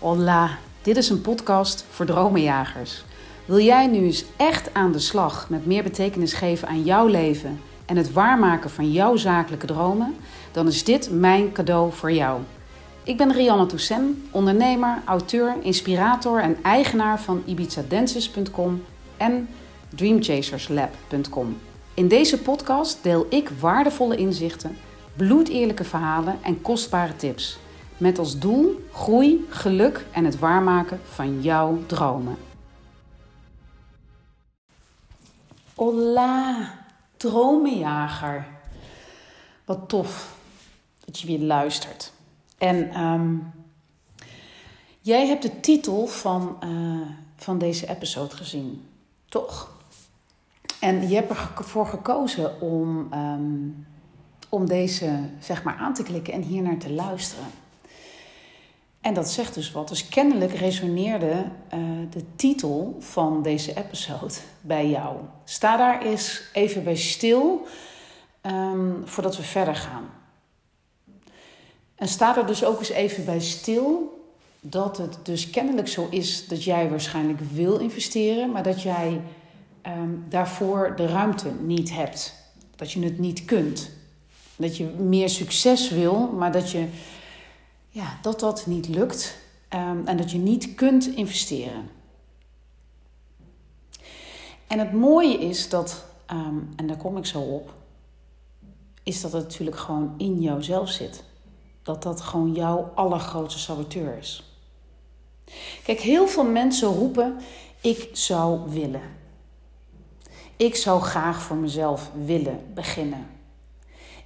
Hola, dit is een podcast voor dromenjagers. Wil jij nu eens echt aan de slag met meer betekenis geven aan jouw leven en het waarmaken van jouw zakelijke dromen? Dan is dit mijn cadeau voor jou. Ik ben Rianne Toussaint, ondernemer, auteur, inspirator en eigenaar van ibizadances.com en dreamchaserslab.com. In deze podcast deel ik waardevolle inzichten, bloedeerlijke verhalen en kostbare tips. Met als doel groei, geluk en het waarmaken van jouw dromen. Hola, dromenjager. Wat tof dat je weer luistert. En ehm, jij hebt de titel van, eh, van deze episode gezien, toch? En je hebt ervoor gekozen om, ehm, om deze zeg maar aan te klikken en hier naar te luisteren. En dat zegt dus wat. Dus kennelijk resoneerde uh, de titel van deze episode bij jou. Sta daar eens even bij stil um, voordat we verder gaan. En sta er dus ook eens even bij stil dat het dus kennelijk zo is dat jij waarschijnlijk wil investeren, maar dat jij um, daarvoor de ruimte niet hebt. Dat je het niet kunt. Dat je meer succes wil, maar dat je ja, dat dat niet lukt um, en dat je niet kunt investeren. En het mooie is dat, um, en daar kom ik zo op, is dat het natuurlijk gewoon in jouzelf zit. Dat dat gewoon jouw allergrootste saboteur is. Kijk, heel veel mensen roepen: ik zou willen. Ik zou graag voor mezelf willen beginnen.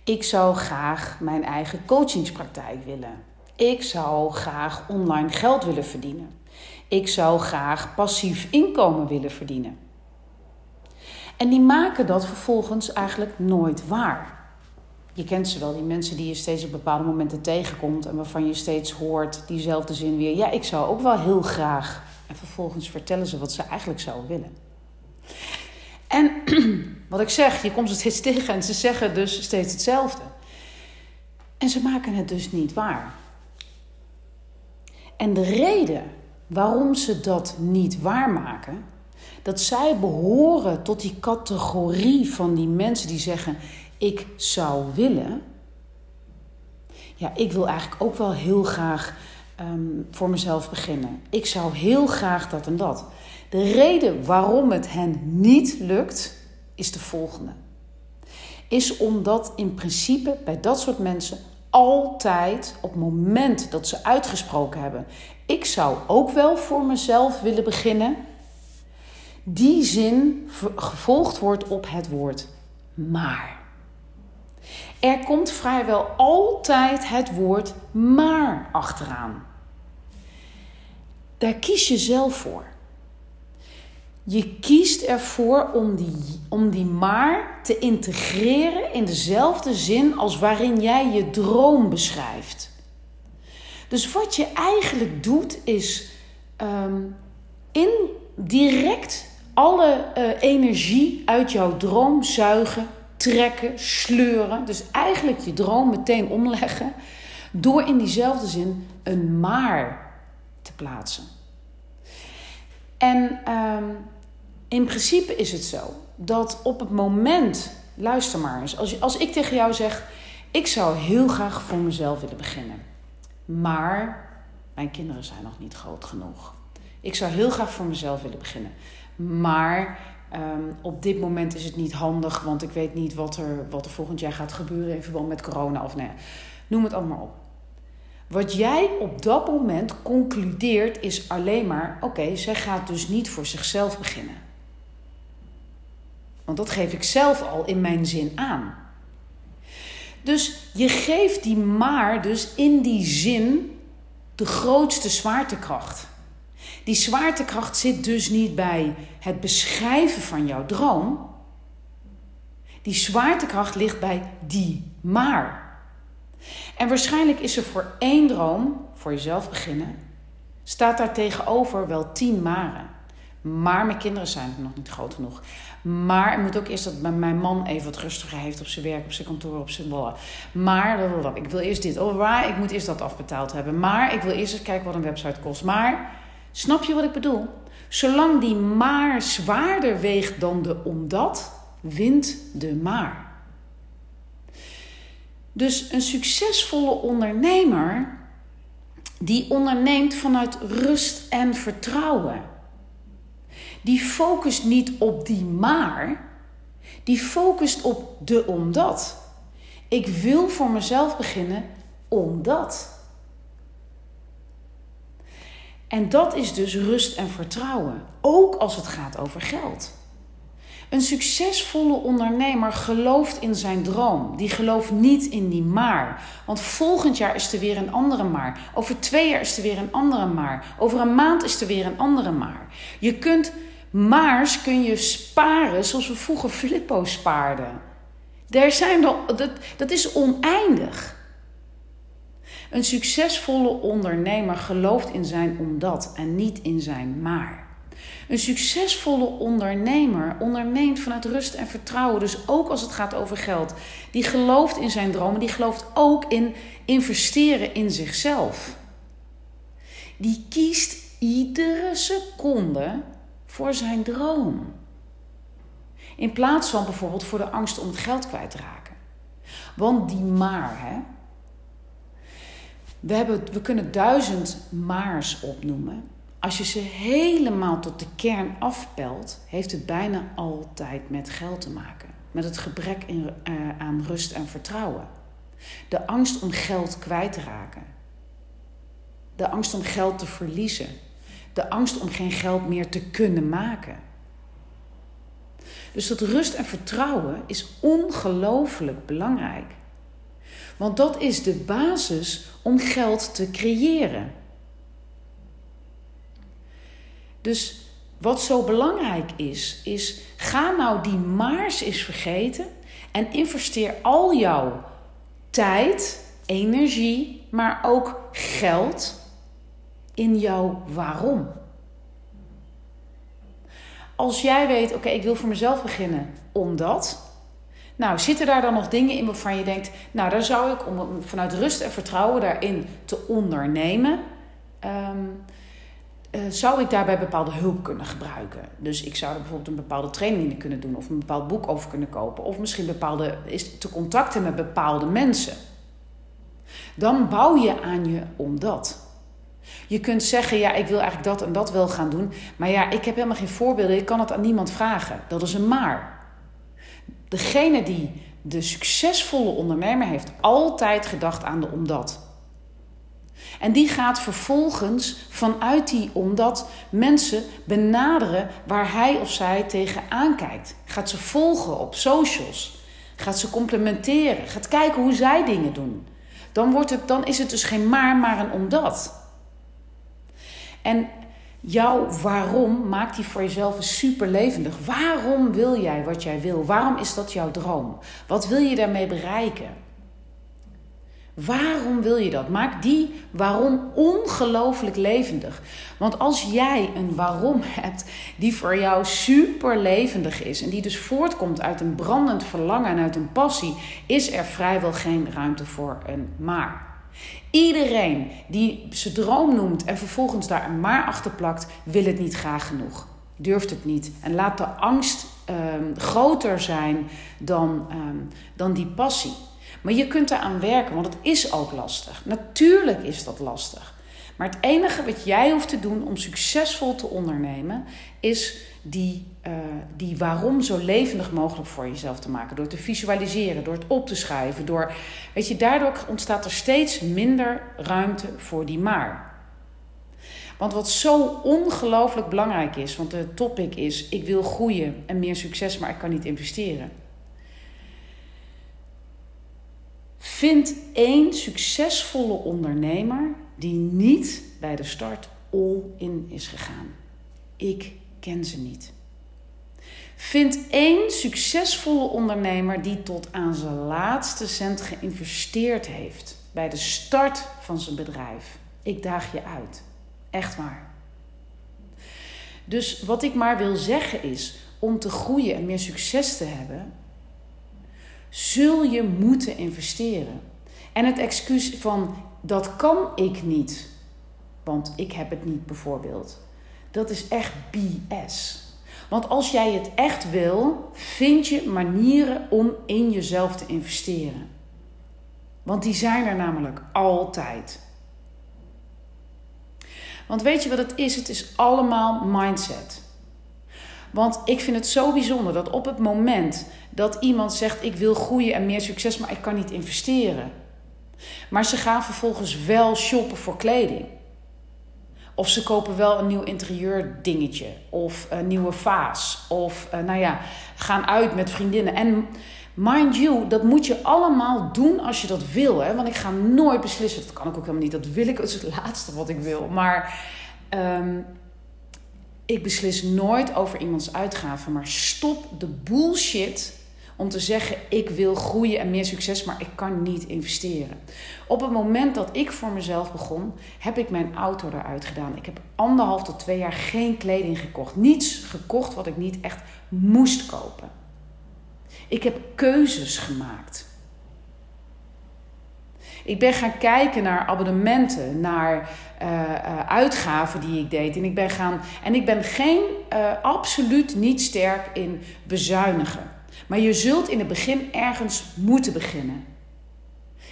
Ik zou graag mijn eigen coachingspraktijk willen. Ik zou graag online geld willen verdienen. Ik zou graag passief inkomen willen verdienen. En die maken dat vervolgens eigenlijk nooit waar. Je kent ze wel, die mensen die je steeds op bepaalde momenten tegenkomt en waarvan je steeds hoort diezelfde zin weer. Ja, ik zou ook wel heel graag. En vervolgens vertellen ze wat ze eigenlijk zouden willen. En wat ik zeg, je komt ze steeds tegen en ze zeggen dus steeds hetzelfde. En ze maken het dus niet waar. En de reden waarom ze dat niet waarmaken, dat zij behoren tot die categorie van die mensen die zeggen: Ik zou willen. Ja, ik wil eigenlijk ook wel heel graag um, voor mezelf beginnen. Ik zou heel graag dat en dat. De reden waarom het hen niet lukt, is de volgende. Is omdat in principe bij dat soort mensen altijd op het moment dat ze uitgesproken hebben: Ik zou ook wel voor mezelf willen beginnen. Die zin gevolgd wordt op het woord maar. Er komt vrijwel altijd het woord maar achteraan. Daar kies je zelf voor. Je kiest ervoor om die, om die maar te integreren in dezelfde zin als waarin jij je droom beschrijft. Dus wat je eigenlijk doet is um, alle uh, energie uit jouw droom zuigen, trekken, sleuren. Dus eigenlijk je droom meteen omleggen door in diezelfde zin een maar te plaatsen. En um, in principe is het zo dat op het moment, luister maar eens, als, als ik tegen jou zeg: Ik zou heel graag voor mezelf willen beginnen, maar mijn kinderen zijn nog niet groot genoeg. Ik zou heel graag voor mezelf willen beginnen, maar um, op dit moment is het niet handig, want ik weet niet wat er, wat er volgend jaar gaat gebeuren in verband met corona of nee, noem het allemaal op. Wat jij op dat moment concludeert is alleen maar: oké, zij gaat dus niet voor zichzelf beginnen. Want dat geef ik zelf al in mijn zin aan. Dus je geeft die maar dus in die zin de grootste zwaartekracht. Die zwaartekracht zit dus niet bij het beschrijven van jouw droom. Die zwaartekracht ligt bij die maar. En waarschijnlijk is er voor één droom, voor jezelf beginnen, staat daar tegenover wel tien maren. Maar mijn kinderen zijn nog niet groot genoeg. Maar het moet ook eerst dat mijn man even wat rustiger heeft op zijn werk, op zijn kantoor, op zijn ballen. Maar ik wil eerst dit. Oh, waar? Ik moet eerst dat afbetaald hebben. Maar ik wil eerst eens kijken wat een website kost. Maar snap je wat ik bedoel? Zolang die maar zwaarder weegt dan de omdat, wint de maar. Dus een succesvolle ondernemer, die onderneemt vanuit rust en vertrouwen. Die focust niet op die maar, die focust op de omdat. Ik wil voor mezelf beginnen omdat. En dat is dus rust en vertrouwen, ook als het gaat over geld. Een succesvolle ondernemer gelooft in zijn droom. Die gelooft niet in die maar. Want volgend jaar is er weer een andere maar. Over twee jaar is er weer een andere maar. Over een maand is er weer een andere maar. Je kunt maars kun je sparen zoals we vroeger Filippo spaarden. Daar zijn dat, dat is oneindig. Een succesvolle ondernemer gelooft in zijn omdat en niet in zijn maar. Een succesvolle ondernemer onderneemt vanuit rust en vertrouwen, dus ook als het gaat over geld. Die gelooft in zijn dromen, die gelooft ook in investeren in zichzelf. Die kiest iedere seconde voor zijn droom. In plaats van bijvoorbeeld voor de angst om het geld kwijt te raken. Want die maar, hè. We, hebben, we kunnen duizend maars opnoemen. Als je ze helemaal tot de kern afpelt, heeft het bijna altijd met geld te maken. Met het gebrek in, uh, aan rust en vertrouwen. De angst om geld kwijt te raken. De angst om geld te verliezen. De angst om geen geld meer te kunnen maken. Dus dat rust en vertrouwen is ongelooflijk belangrijk. Want dat is de basis om geld te creëren. Dus wat zo belangrijk is, is ga nou die maars eens vergeten en investeer al jouw tijd, energie, maar ook geld in jouw waarom. Als jij weet, oké, ik wil voor mezelf beginnen omdat. Nou, zitten daar dan nog dingen in waarvan je denkt, nou, daar zou ik om vanuit rust en vertrouwen daarin te ondernemen. Um, uh, zou ik daarbij bepaalde hulp kunnen gebruiken. Dus ik zou er bijvoorbeeld een bepaalde training in kunnen doen, of een bepaald boek over kunnen kopen, of misschien bepaalde, is te contacten met bepaalde mensen. Dan bouw je aan je om dat. Je kunt zeggen, ja, ik wil eigenlijk dat en dat wel gaan doen, maar ja, ik heb helemaal geen voorbeelden, ik kan het aan niemand vragen. Dat is een maar. Degene die de succesvolle ondernemer heeft altijd gedacht aan de omdat. En die gaat vervolgens vanuit die omdat mensen benaderen waar hij of zij tegenaan kijkt. Gaat ze volgen op socials. Gaat ze complimenteren. Gaat kijken hoe zij dingen doen. Dan, wordt het, dan is het dus geen maar, maar een omdat. En jouw waarom maakt die voor jezelf super levendig. Waarom wil jij wat jij wil? Waarom is dat jouw droom? Wat wil je daarmee bereiken? Waarom wil je dat? Maak die waarom ongelooflijk levendig. Want als jij een waarom hebt die voor jou super levendig is en die dus voortkomt uit een brandend verlangen en uit een passie, is er vrijwel geen ruimte voor een maar. Iedereen die zijn droom noemt en vervolgens daar een maar achter plakt, wil het niet graag genoeg. Durft het niet. En laat de angst um, groter zijn dan, um, dan die passie. Maar je kunt eraan werken, want het is ook lastig. Natuurlijk is dat lastig. Maar het enige wat jij hoeft te doen om succesvol te ondernemen, is die, uh, die waarom zo levendig mogelijk voor jezelf te maken. Door te visualiseren, door het op te schrijven. Door, weet je, daardoor ontstaat er steeds minder ruimte voor die maar. Want wat zo ongelooflijk belangrijk is, want de topic is: ik wil groeien en meer succes, maar ik kan niet investeren. Vind één succesvolle ondernemer die niet bij de start all in is gegaan. Ik ken ze niet. Vind één succesvolle ondernemer die tot aan zijn laatste cent geïnvesteerd heeft bij de start van zijn bedrijf. Ik daag je uit. Echt waar. Dus wat ik maar wil zeggen is, om te groeien en meer succes te hebben, zul je moeten investeren. En het excuus van dat kan ik niet, want ik heb het niet bijvoorbeeld, dat is echt BS. Want als jij het echt wil, vind je manieren om in jezelf te investeren. Want die zijn er namelijk altijd. Want weet je wat het is? Het is allemaal mindset. Want ik vind het zo bijzonder dat op het moment dat iemand zegt: Ik wil groeien en meer succes, maar ik kan niet investeren. Maar ze gaan vervolgens wel shoppen voor kleding. Of ze kopen wel een nieuw interieurdingetje. Of een nieuwe vaas. Of uh, nou ja, gaan uit met vriendinnen. En mind you, dat moet je allemaal doen als je dat wil. Hè? Want ik ga nooit beslissen. Dat kan ik ook helemaal niet. Dat wil ik. Dat is het laatste wat ik wil. Maar um, ik beslis nooit over iemands uitgaven. Maar stop de bullshit om te zeggen: ik wil groeien en meer succes, maar ik kan niet investeren. Op het moment dat ik voor mezelf begon, heb ik mijn auto eruit gedaan. Ik heb anderhalf tot twee jaar geen kleding gekocht. Niets gekocht wat ik niet echt moest kopen. Ik heb keuzes gemaakt. Ik ben gaan kijken naar abonnementen, naar uh, uitgaven die ik deed. En ik ben, gaan, en ik ben geen, uh, absoluut niet sterk in bezuinigen. Maar je zult in het begin ergens moeten beginnen.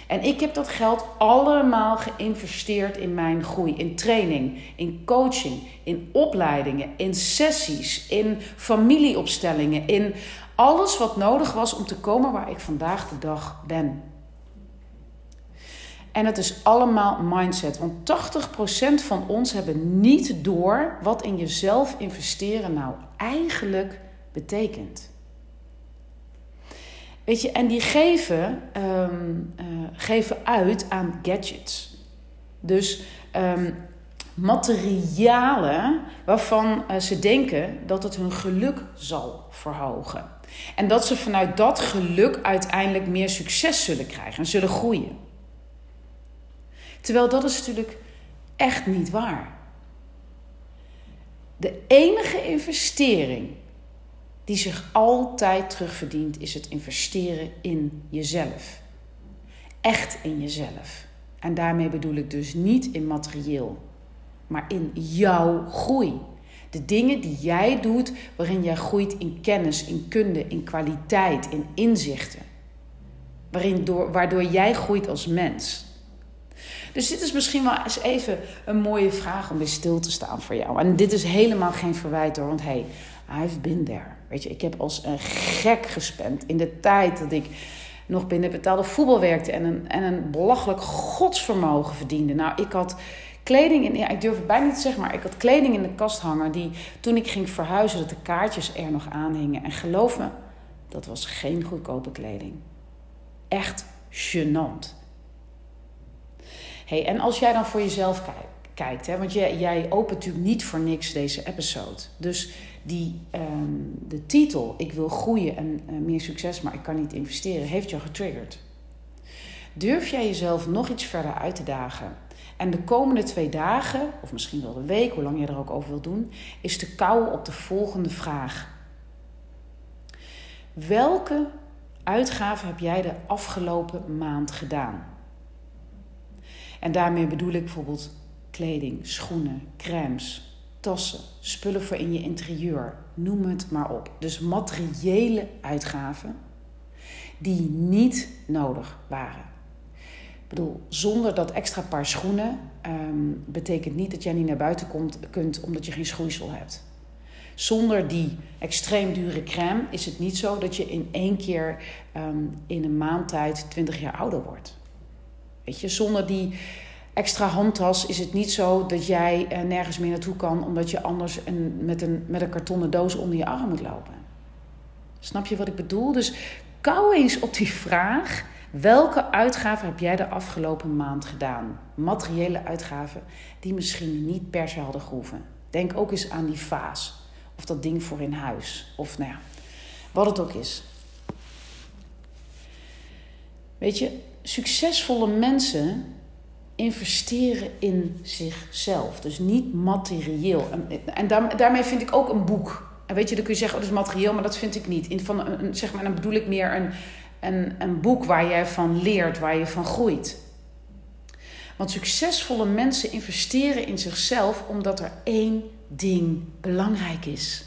En ik heb dat geld allemaal geïnvesteerd in mijn groei, in training, in coaching, in opleidingen, in sessies, in familieopstellingen, in alles wat nodig was om te komen waar ik vandaag de dag ben. En het is allemaal mindset. Want 80% van ons hebben niet door wat in jezelf investeren nou eigenlijk betekent. Weet je, en die geven, um, uh, geven uit aan gadgets. Dus um, materialen waarvan uh, ze denken dat het hun geluk zal verhogen. En dat ze vanuit dat geluk uiteindelijk meer succes zullen krijgen en zullen groeien. Terwijl dat is natuurlijk echt niet waar. De enige investering die zich altijd terugverdient, is het investeren in jezelf. Echt in jezelf. En daarmee bedoel ik dus niet in materieel, maar in jouw groei. De dingen die jij doet, waarin jij groeit in kennis, in kunde, in kwaliteit, in inzichten. Waarin door, waardoor jij groeit als mens. Dus dit is misschien wel eens even een mooie vraag om weer stil te staan voor jou. En dit is helemaal geen verwijt hoor, want hey, I've been there. Weet je, ik heb als een gek gespend in de tijd dat ik nog binnen betaalde voetbal werkte en een, en een belachelijk godsvermogen verdiende. Nou, ik had kleding in, ja, ik durf het bijna niet te zeggen, maar ik had kleding in de kast hangen die toen ik ging verhuizen, dat de kaartjes er nog aan hingen. En geloof me, dat was geen goedkope kleding. Echt gênant. Hey, en als jij dan voor jezelf kijkt, hè, want jij, jij opent natuurlijk niet voor niks deze episode. Dus die, um, de titel, ik wil groeien en uh, meer succes, maar ik kan niet investeren, heeft jou getriggerd. Durf jij jezelf nog iets verder uit te dagen? En de komende twee dagen, of misschien wel de week, hoe lang je er ook over wil doen, is te kouwen op de volgende vraag. Welke uitgaven heb jij de afgelopen maand gedaan? En daarmee bedoel ik bijvoorbeeld kleding, schoenen, crèmes, tassen, spullen voor in je interieur, noem het maar op. Dus materiële uitgaven die niet nodig waren. Ik bedoel, zonder dat extra paar schoenen um, betekent niet dat jij niet naar buiten komt, kunt omdat je geen schoeisel hebt. Zonder die extreem dure crème is het niet zo dat je in één keer um, in een maand tijd 20 jaar ouder wordt. Weet je, zonder die extra handtas is het niet zo dat jij uh, nergens meer naartoe kan, omdat je anders een, met, een, met een kartonnen doos onder je arm moet lopen. Snap je wat ik bedoel? Dus kou eens op die vraag. Welke uitgaven heb jij de afgelopen maand gedaan? Materiële uitgaven die misschien niet per se hadden gehoeven. Denk ook eens aan die vaas. Of dat ding voor in huis. Of nou ja, wat het ook is. Weet je, succesvolle mensen investeren in zichzelf. Dus niet materieel. En, en daarmee vind ik ook een boek. En weet je, dan kun je zeggen, oh, dat is materieel, maar dat vind ik niet. In van een, zeg maar, dan bedoel ik meer een, een, een boek waar jij van leert, waar je van groeit. Want succesvolle mensen investeren in zichzelf omdat er één ding belangrijk is: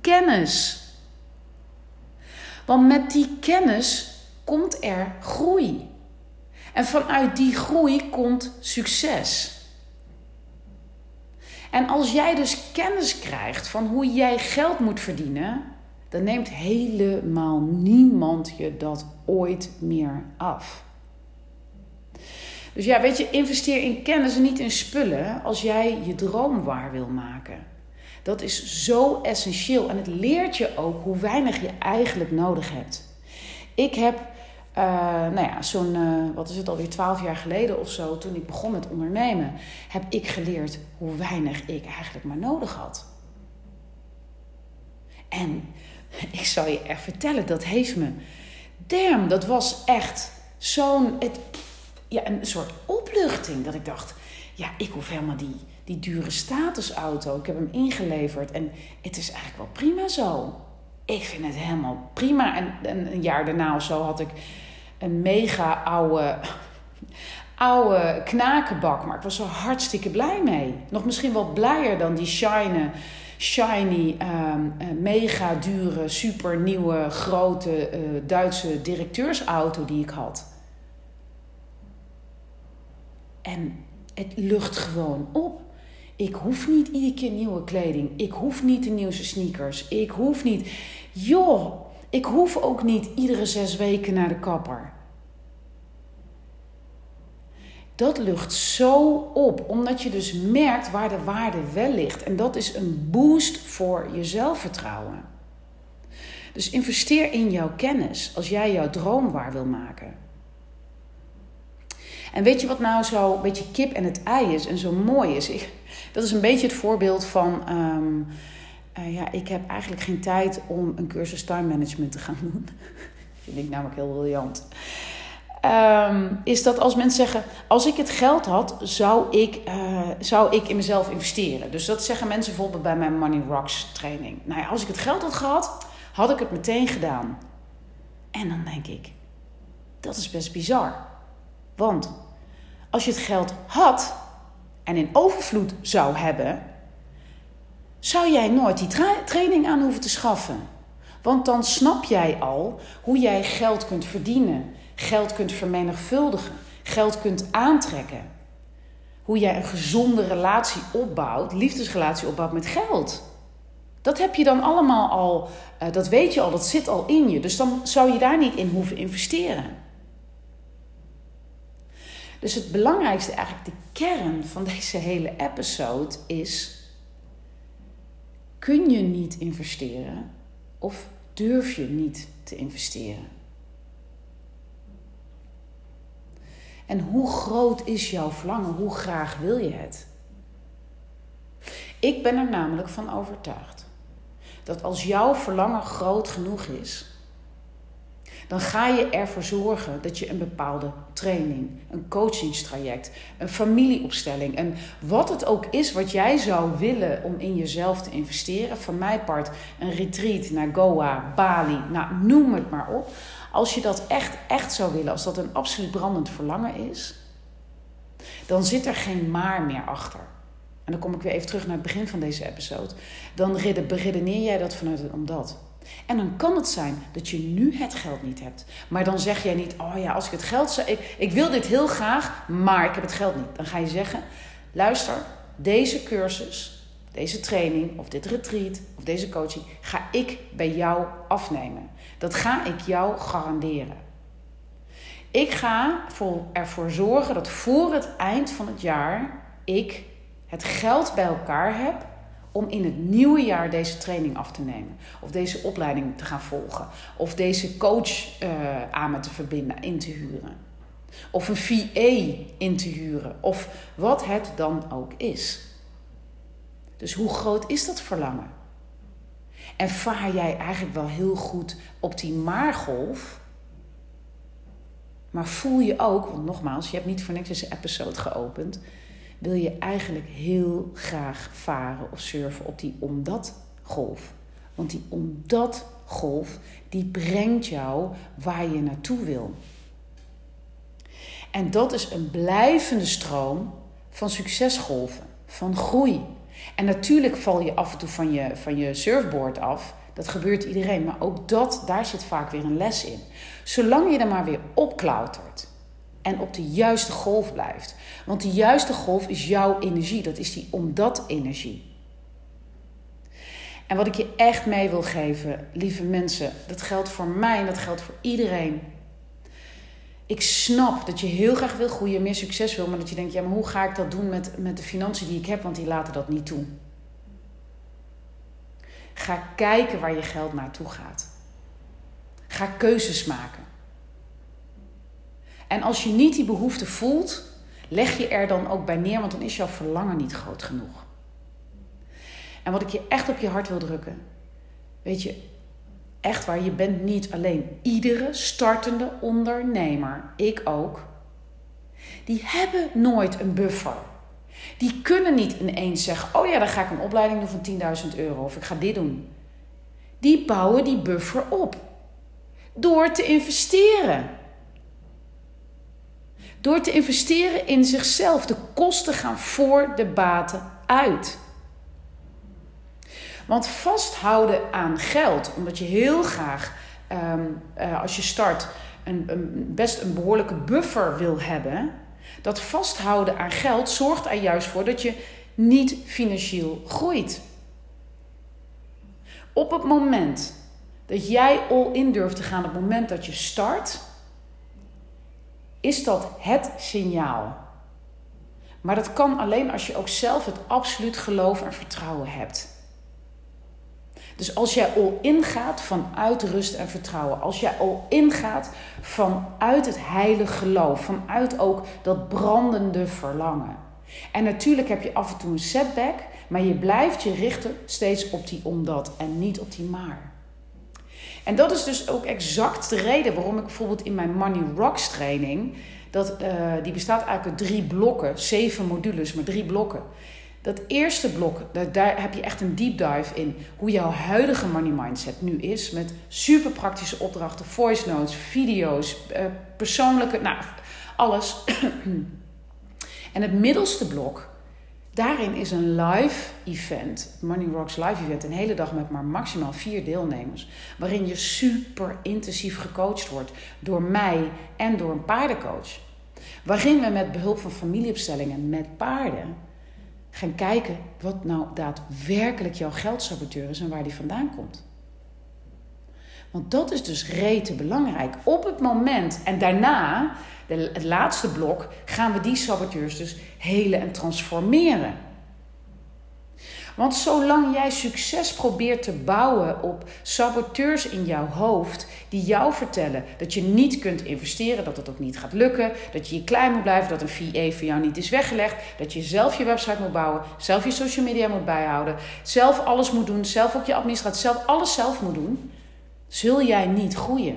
kennis. Want met die kennis komt er groei. En vanuit die groei komt succes. En als jij dus kennis krijgt van hoe jij geld moet verdienen, dan neemt helemaal niemand je dat ooit meer af. Dus ja, weet je, investeer in kennis en niet in spullen als jij je droom waar wil maken. Dat is zo essentieel en het leert je ook hoe weinig je eigenlijk nodig hebt. Ik heb, uh, nou ja, zo'n, uh, wat is het alweer, twaalf jaar geleden of zo, toen ik begon met ondernemen, heb ik geleerd hoe weinig ik eigenlijk maar nodig had. En ik zal je echt vertellen, dat heeft me, damn, dat was echt zo'n, ja, een soort opluchting. Dat ik dacht, ja, ik hoef helemaal die, die dure statusauto. Ik heb hem ingeleverd en het is eigenlijk wel prima zo. Ik vind het helemaal prima. En, een jaar daarna of zo had ik een mega oude, oude knakenbak. Maar ik was er hartstikke blij mee. Nog misschien wel blijer dan die shine, shiny, ehm, eh, mega dure, super nieuwe, grote uh, Duitse directeursauto die ik had. En het lucht gewoon op. Ik hoef niet iedere keer nieuwe kleding. Ik hoef niet de nieuwste sneakers. Ik hoef niet. Joh, ik hoef ook niet iedere zes weken naar de kapper. Dat lucht zo op, omdat je dus merkt waar de waarde wel ligt. En dat is een boost voor je zelfvertrouwen. Dus investeer in jouw kennis als jij jouw droom waar wil maken. En weet je wat nou zo een beetje kip en het ei is en zo mooi is? Dat is een beetje het voorbeeld van. Ehm, eh, ja, ik heb eigenlijk geen tijd om een cursus time management te gaan doen. vind ik namelijk heel briljant. Um, is dat als mensen zeggen: Als ik het geld had, zou ik, uh, zou ik in mezelf investeren. Dus dat zeggen mensen bijvoorbeeld bij mijn Money Rocks training. Nou ja, als ik het geld had gehad, had ik het meteen gedaan. En dan denk ik: Dat is best bizar. Want als je het geld had en in overvloed zou hebben, zou jij nooit die training aan hoeven te schaffen. Want dan snap jij al hoe jij geld kunt verdienen, geld kunt vermenigvuldigen, geld kunt aantrekken. Hoe jij een gezonde relatie opbouwt, liefdesrelatie opbouwt met geld. Dat heb je dan allemaal al, uh, dat weet je al, dat zit al in je. Dus dan zou je daar niet in hoeven investeren. Dus het belangrijkste, eigenlijk de kern van deze hele episode is: kun je niet investeren of durf je niet te investeren? En hoe groot is jouw verlangen? Hoe graag wil je het? Ik ben er namelijk van overtuigd dat als jouw verlangen groot genoeg is, dan ga je ervoor zorgen dat je een bepaalde training, een coachingstraject, een familieopstelling en wat het ook is wat jij zou willen om in jezelf te investeren, van mijn part een retreat naar Goa, Bali, nou noem het maar op. Als je dat echt, echt zou willen, als dat een absoluut brandend verlangen is, dan zit er geen maar meer achter. En dan kom ik weer even terug naar het begin van deze episode. Dan beredeneer jij dat vanuit een omdat. En dan kan het zijn dat je nu het geld niet hebt. Maar dan zeg jij niet, oh ja, als ik het geld zou... Ik, ik wil dit heel graag, maar ik heb het geld niet. Dan ga je zeggen, luister, deze cursus, deze training of dit retreat of deze coaching... ga ik bij jou afnemen. Dat ga ik jou garanderen. Ik ga ervoor zorgen dat voor het eind van het jaar ik het geld bij elkaar heb om in het nieuwe jaar deze training af te nemen. Of deze opleiding te gaan volgen. Of deze coach uh, aan me te verbinden, in te huren. Of een VA in te huren. Of wat het dan ook is. Dus hoe groot is dat verlangen? En vaar jij eigenlijk wel heel goed op die maargolf? Maar voel je ook, want nogmaals, je hebt niet voor niks deze episode geopend. Wil je eigenlijk heel graag varen of surfen op die omdat golf. Want die omdat golf, die brengt jou waar je naartoe wil. En dat is een blijvende stroom van succesgolven, van groei. En natuurlijk val je af en toe van je, van je surfboard af. Dat gebeurt iedereen. Maar ook dat, daar zit vaak weer een les in. Zolang je er maar weer opklautert. En op de juiste golf blijft. Want die juiste golf is jouw energie. Dat is die omdat energie. En wat ik je echt mee wil geven, lieve mensen, dat geldt voor mij en dat geldt voor iedereen. Ik snap dat je heel graag wil groeien, meer succes wil, maar dat je denkt, ja, maar hoe ga ik dat doen met, met de financiën die ik heb, want die laten dat niet toe. Ga kijken waar je geld naartoe gaat. Ga keuzes maken. En als je niet die behoefte voelt, leg je er dan ook bij neer, want dan is jouw verlangen niet groot genoeg. En wat ik je echt op je hart wil drukken. Weet je, echt waar, je bent niet alleen. Iedere startende ondernemer, ik ook, die hebben nooit een buffer. Die kunnen niet ineens zeggen: Oh ja, dan ga ik een opleiding doen van 10.000 euro of ik ga dit doen. Die bouwen die buffer op door te investeren. Door te investeren in zichzelf. De kosten gaan voor de baten uit. Want vasthouden aan geld, omdat je heel graag ehm, eh, als je start een, een, best een behoorlijke buffer wil hebben, dat vasthouden aan geld zorgt er juist voor dat je niet financieel groeit. Op het moment dat jij all in durft te gaan, op het moment dat je start, is dat het signaal. Maar dat kan alleen als je ook zelf het absoluut geloof en vertrouwen hebt. Dus als jij all in gaat vanuit rust en vertrouwen, als jij all in gaat vanuit het heilige geloof, vanuit ook dat brandende verlangen. En natuurlijk heb je af en toe een setback, maar je blijft je richten steeds op die omdat en niet op die maar. En dat is dus ook exact de reden waarom ik bijvoorbeeld in mijn Money Rocks training, dat, uh, die bestaat eigenlijk uit drie blokken, zeven modules, maar drie blokken. Dat eerste blok, daar heb je echt een deep dive in hoe jouw huidige money mindset nu is. Met super praktische opdrachten, voice notes, video's, eh, persoonlijke, nou, alles. en het middelste blok, daarin is een live event, Money Rocks live event, een hele dag met maar maximaal vier deelnemers. Waarin je super intensief gecoacht wordt door mij en door een paardencoach. Waarin we met behulp van familieopstellingen met paarden gaan kijken wat nou daadwerkelijk jouw geldsaboteur is en waar die vandaan komt. Want dat is dus rete belangrijk. Op het moment en daarna, het laatste blok, gaan we die saboteurs dus helen en transformeren. Want zolang jij succes probeert te bouwen op saboteurs in jouw hoofd die jou vertellen dat je niet kunt investeren, dat het ook niet gaat lukken, dat je je klein moet blijven, dat een VA voor jou niet is weggelegd, dat je zelf je website moet bouwen, zelf je social media moet bijhouden, zelf alles moet doen, zelf ook je administratie, zelf alles zelf moet doen, zul jij niet groeien.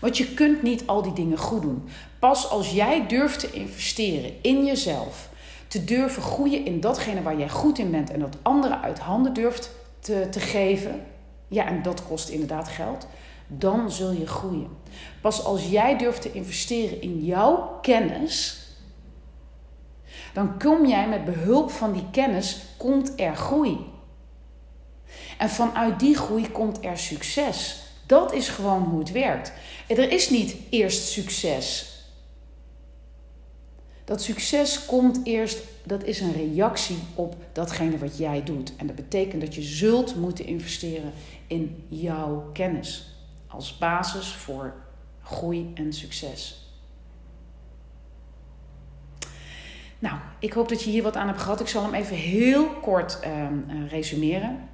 Want je kunt niet al die dingen goed doen. Pas als jij durft te investeren in jezelf te durven groeien in datgene waar jij goed in bent en dat anderen uit handen durft te, te geven, ja, en dat kost inderdaad geld, dan zul je groeien. Pas als jij durft te investeren in jouw kennis, dan kom jij met behulp van die kennis, komt er groei. En vanuit die groei komt er succes. Dat is gewoon hoe het werkt. Er is niet eerst succes dat succes komt eerst, dat is een reactie op datgene wat jij doet. En dat betekent dat je zult moeten investeren in jouw kennis als basis voor groei en succes. Nou, ik hoop dat je hier wat aan hebt gehad. Ik zal hem even heel kort uh, resumeren.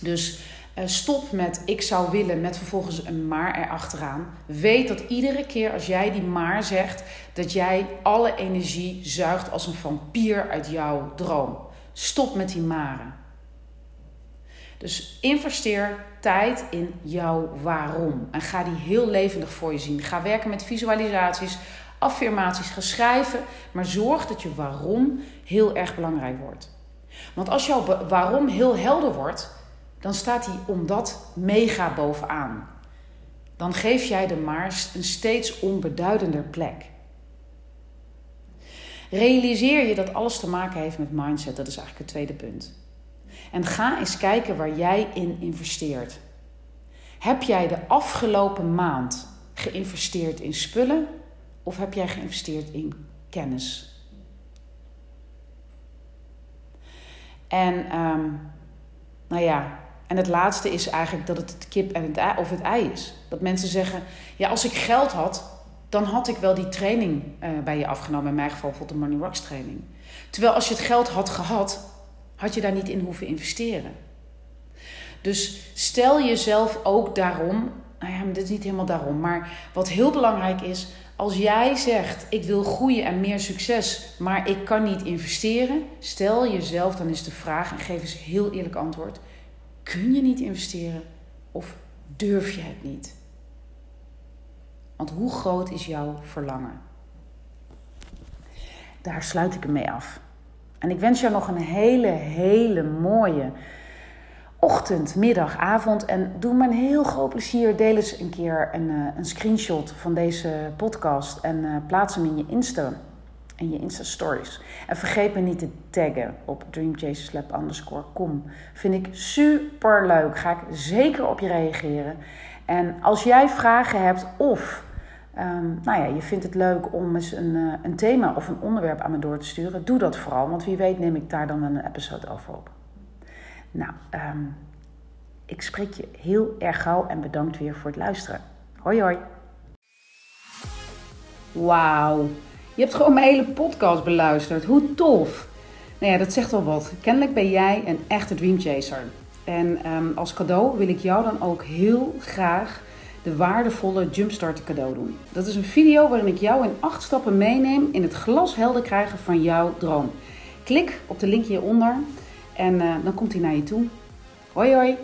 Dus stop met ik zou willen met vervolgens een maar erachteraan. Weet dat iedere keer als jij die maar zegt, dat jij alle energie zuigt als een vampier uit jouw droom. Stop met die maren. Dus investeer tijd in jouw waarom. En ga die heel levendig voor je zien. Ga werken met visualisaties, affirmaties, ga schrijven. Maar zorg dat je waarom heel erg belangrijk wordt. Want als jouw waarom heel helder wordt, dan staat hij omdat mega bovenaan. Dan geef jij de maar een steeds onbeduidender plek. Realiseer je dat alles te maken heeft met mindset. Dat is eigenlijk het tweede punt. En ga eens kijken waar jij in investeert. Heb jij de afgelopen maand geïnvesteerd in spullen of heb jij geïnvesteerd in kennis? En um, nou ja, en het laatste is eigenlijk dat het het kip en het ei, of het ei is. Dat mensen zeggen, ja, als ik geld had, dan had ik wel die training uh, bij je afgenomen. In mijn geval bijvoorbeeld de Money Rocks training. Terwijl als je het geld had gehad, had je daar niet in hoeven investeren. Dus stel jezelf ook daarom, nou ja, dit is niet helemaal daarom, maar wat heel belangrijk is, als jij zegt ik wil groeien en meer succes, maar ik kan niet investeren, stel jezelf dan is de vraag en geef eens heel eerlijk antwoord: kun je niet investeren of durf je het niet? Want hoe groot is jouw verlangen? Daar sluit ik hem mee af. En ik wens jou nog een hele, hele mooie ochtend, middag, avond. En doe me een heel groot plezier. Deel eens een keer een, uh, een screenshot van deze podcast. En uh, plaats hem in je Insta. In je Insta stories. En vergeet me niet te taggen op dreamchaserslab underscore com. Vind ik super leuk. Ga ik zeker op je reageren. En als jij vragen hebt of Um, nou ja, je vindt het leuk om eens een, uh, een thema of een onderwerp aan me door te sturen. Doe dat vooral, want wie weet neem ik daar dan een episode over op. Nou, um, ik spreek je heel erg gauw en bedankt weer voor het luisteren. Hoi hoi. Wauw, je hebt gewoon mijn hele podcast beluisterd. Hoe tof. Nou ja, dat zegt wel wat. Kennelijk ben jij een echte dreamchaser. En um, als cadeau wil ik jou dan ook heel graag de waardevolle Jumpstart cadeau doen. Dat is een video waarin ik jou in acht stappen meeneem in het glashelder krijgen van jouw droom. Klik op de link hieronder en uh, dan komt hij naar je toe. Hoi hoi!